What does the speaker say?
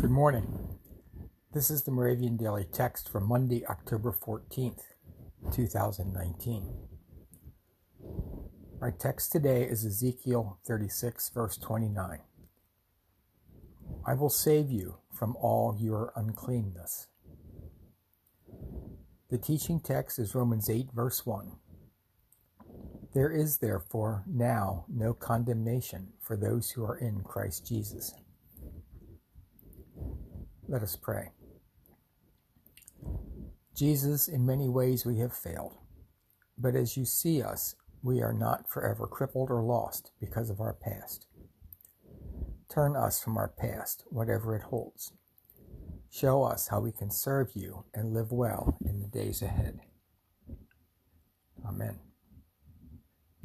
Good morning. This is the Moravian Daily Text for Monday, October 14th, 2019. Our text today is Ezekiel 36, verse 29. I will save you from all your uncleanness. The teaching text is Romans 8, verse 1. There is therefore now no condemnation for those who are in Christ Jesus. Let us pray. Jesus, in many ways we have failed, but as you see us, we are not forever crippled or lost because of our past. Turn us from our past, whatever it holds. Show us how we can serve you and live well in the days ahead.